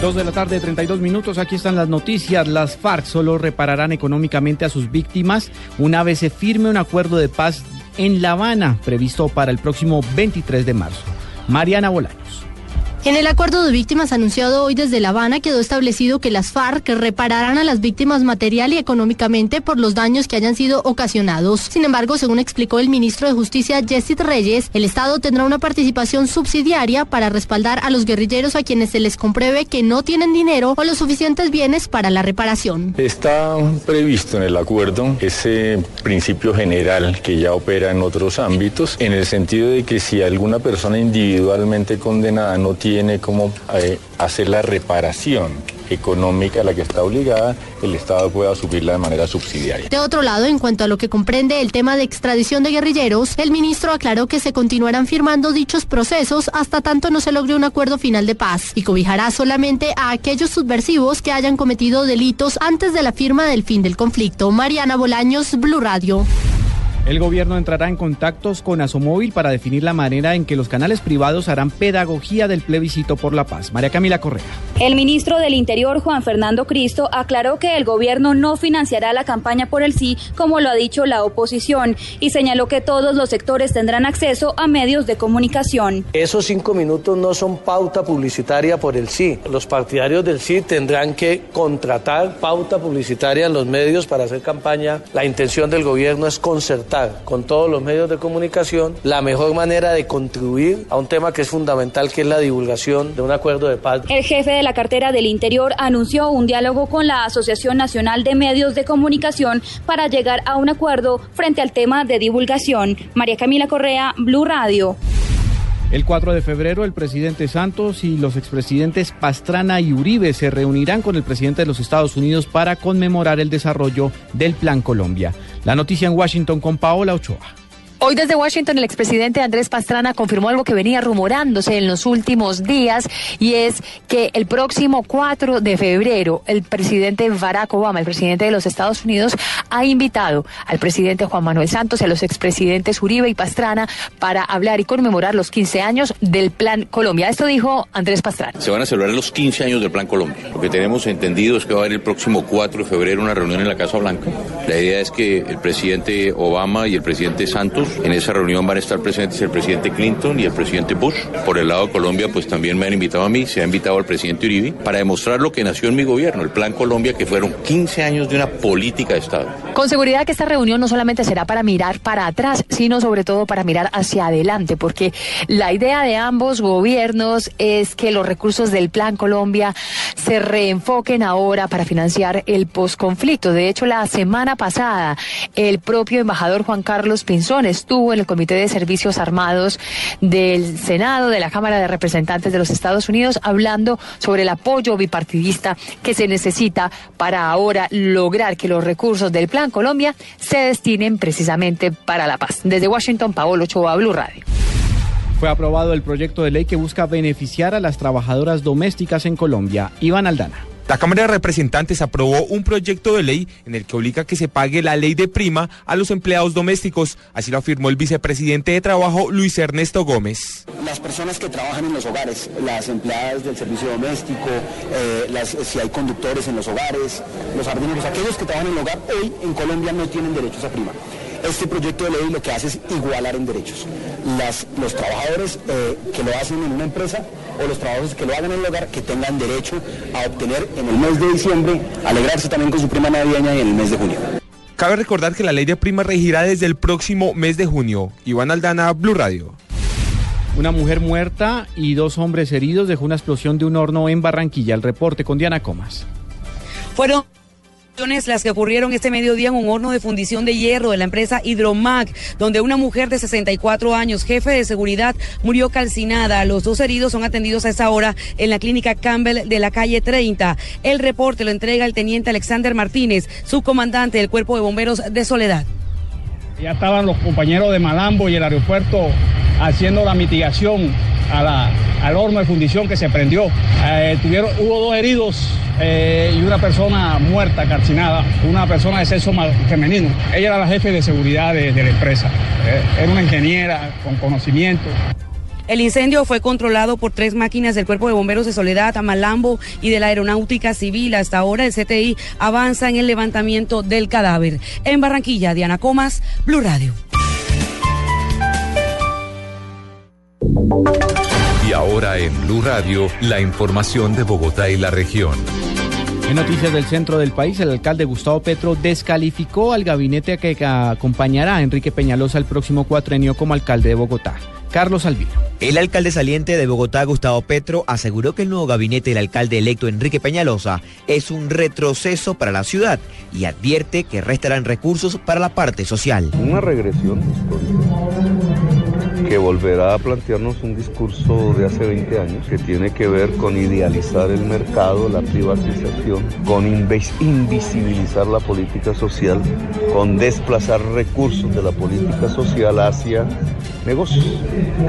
Dos de la tarde, 32 minutos. Aquí están las noticias. Las FARC solo repararán económicamente a sus víctimas una vez se firme un acuerdo de paz en La Habana, previsto para el próximo 23 de marzo. Mariana Bolaños. En el acuerdo de víctimas anunciado hoy desde La Habana quedó establecido que las FARC repararán a las víctimas material y económicamente por los daños que hayan sido ocasionados. Sin embargo, según explicó el ministro de Justicia Jessit Reyes, el Estado tendrá una participación subsidiaria para respaldar a los guerrilleros a quienes se les compruebe que no tienen dinero o los suficientes bienes para la reparación. Está previsto en el acuerdo ese principio general que ya opera en otros ámbitos, en el sentido de que si alguna persona individualmente condenada no tiene tiene como eh, hacer la reparación económica a la que está obligada, el Estado pueda subirla de manera subsidiaria. De otro lado, en cuanto a lo que comprende el tema de extradición de guerrilleros, el ministro aclaró que se continuarán firmando dichos procesos hasta tanto no se logre un acuerdo final de paz y cobijará solamente a aquellos subversivos que hayan cometido delitos antes de la firma del fin del conflicto. Mariana Bolaños, Blue Radio. El gobierno entrará en contactos con Asomóvil para definir la manera en que los canales privados harán pedagogía del plebiscito por la paz. María Camila Correa. El ministro del Interior, Juan Fernando Cristo, aclaró que el gobierno no financiará la campaña por el sí, como lo ha dicho la oposición, y señaló que todos los sectores tendrán acceso a medios de comunicación. Esos cinco minutos no son pauta publicitaria por el sí. Los partidarios del sí tendrán que contratar pauta publicitaria en los medios para hacer campaña. La intención del gobierno es concertar con todos los medios de comunicación la mejor manera de contribuir a un tema que es fundamental, que es la divulgación de un acuerdo de paz. El jefe de la cartera del Interior anunció un diálogo con la Asociación Nacional de Medios de Comunicación para llegar a un acuerdo frente al tema de divulgación. María Camila Correa, Blue Radio. El 4 de febrero, el presidente Santos y los expresidentes Pastrana y Uribe se reunirán con el presidente de los Estados Unidos para conmemorar el desarrollo del Plan Colombia. La noticia en Washington con Paola Ochoa. Hoy desde Washington el expresidente Andrés Pastrana confirmó algo que venía rumorándose en los últimos días y es que el próximo 4 de febrero el presidente Barack Obama, el presidente de los Estados Unidos, ha invitado al presidente Juan Manuel Santos y a los expresidentes Uribe y Pastrana para hablar y conmemorar los 15 años del Plan Colombia. Esto dijo Andrés Pastrana. Se van a celebrar los 15 años del Plan Colombia. Lo que tenemos entendido es que va a haber el próximo 4 de febrero una reunión en la Casa Blanca. La idea es que el presidente Obama y el presidente Santos en esa reunión van a estar presentes el presidente Clinton y el presidente Bush. Por el lado de Colombia, pues también me han invitado a mí, se ha invitado al presidente Uribe, para demostrar lo que nació en mi gobierno, el Plan Colombia, que fueron 15 años de una política de Estado. Con seguridad que esta reunión no solamente será para mirar para atrás, sino sobre todo para mirar hacia adelante, porque la idea de ambos gobiernos es que los recursos del Plan Colombia se reenfoquen ahora para financiar el posconflicto. De hecho, la semana pasada, el propio embajador Juan Carlos Pinzón estuvo en el Comité de Servicios Armados del Senado, de la Cámara de Representantes de los Estados Unidos, hablando sobre el apoyo bipartidista que se necesita para ahora lograr que los recursos del Plan Colombia se destinen precisamente para la paz. Desde Washington, Paolo Ochoa, Blue Radio. Fue aprobado el proyecto de ley que busca beneficiar a las trabajadoras domésticas en Colombia. Iván Aldana. La Cámara de Representantes aprobó un proyecto de ley en el que obliga que se pague la ley de prima a los empleados domésticos. Así lo afirmó el vicepresidente de Trabajo, Luis Ernesto Gómez. Las personas que trabajan en los hogares, las empleadas del servicio doméstico, eh, las, si hay conductores en los hogares, los jardineros, aquellos que trabajan en el hogar, hoy en Colombia no tienen derecho a prima. Este proyecto de ley lo que hace es igualar en derechos. Las, los trabajadores eh, que lo hacen en una empresa o los trabajadores que lo hagan en el hogar que tengan derecho a obtener en el mes de diciembre, alegrarse también con su prima navideña en el mes de junio. Cabe recordar que la ley de prima regirá desde el próximo mes de junio. Iván Aldana, Blue Radio. Una mujer muerta y dos hombres heridos dejó una explosión de un horno en Barranquilla. El reporte con Diana Comas. Fueron Las que ocurrieron este mediodía en un horno de fundición de hierro de la empresa Hidromac, donde una mujer de 64 años, jefe de seguridad, murió calcinada. Los dos heridos son atendidos a esa hora en la clínica Campbell de la calle 30. El reporte lo entrega el teniente Alexander Martínez, subcomandante del Cuerpo de Bomberos de Soledad. Ya estaban los compañeros de Malambo y el aeropuerto haciendo la mitigación a la, al horno de fundición que se prendió. Eh, tuvieron, hubo dos heridos eh, y una persona muerta, calcinada, una persona de sexo femenino. Ella era la jefe de seguridad de, de la empresa. Eh, era una ingeniera con conocimiento. El incendio fue controlado por tres máquinas del Cuerpo de Bomberos de Soledad, Amalambo y de la Aeronáutica Civil. Hasta ahora el CTI avanza en el levantamiento del cadáver. En Barranquilla, Diana Comas, Blue Radio. Y ahora en Blue Radio, la información de Bogotá y la región. En noticias del centro del país, el alcalde Gustavo Petro descalificó al gabinete que acompañará a Enrique Peñalosa el próximo cuatrenio como alcalde de Bogotá. Carlos Albino. El alcalde saliente de Bogotá, Gustavo Petro, aseguró que el nuevo gabinete del alcalde electo Enrique Peñalosa es un retroceso para la ciudad y advierte que restarán recursos para la parte social. Una regresión que volverá a plantearnos un discurso de hace 20 años que tiene que ver con idealizar el mercado, la privatización, con invisibilizar la política social, con desplazar recursos de la política social hacia negocios.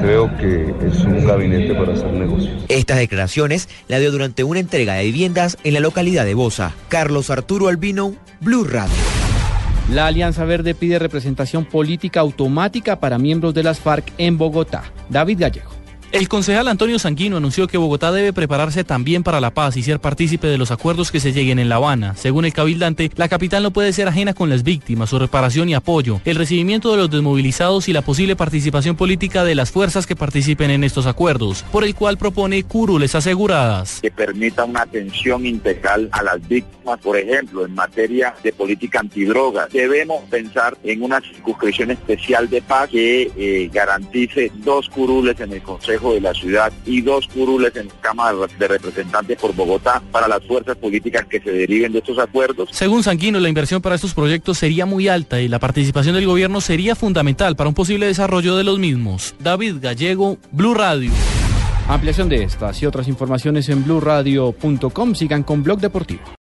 Creo que es un gabinete para hacer negocios. Estas declaraciones la dio durante una entrega de viviendas en la localidad de Bosa. Carlos Arturo Albino, Blue Radio. La Alianza Verde pide representación política automática para miembros de las FARC en Bogotá. David Gallego. El concejal Antonio Sanguino anunció que Bogotá debe prepararse también para la paz y ser partícipe de los acuerdos que se lleguen en La Habana. Según el cabildante, la capital no puede ser ajena con las víctimas, su reparación y apoyo, el recibimiento de los desmovilizados y la posible participación política de las fuerzas que participen en estos acuerdos, por el cual propone curules aseguradas. Que permita una atención integral a las víctimas, por ejemplo, en materia de política antidroga. Debemos pensar en una circunscripción especial de paz que eh, garantice dos curules en el Consejo de la ciudad y dos curules en Cámara de Representantes por Bogotá para las fuerzas políticas que se deriven de estos acuerdos. Según Sanguino, la inversión para estos proyectos sería muy alta y la participación del gobierno sería fundamental para un posible desarrollo de los mismos. David Gallego, Blue Radio. Ampliación de estas y otras informaciones en blueradio.com. Sigan con Blog Deportivo.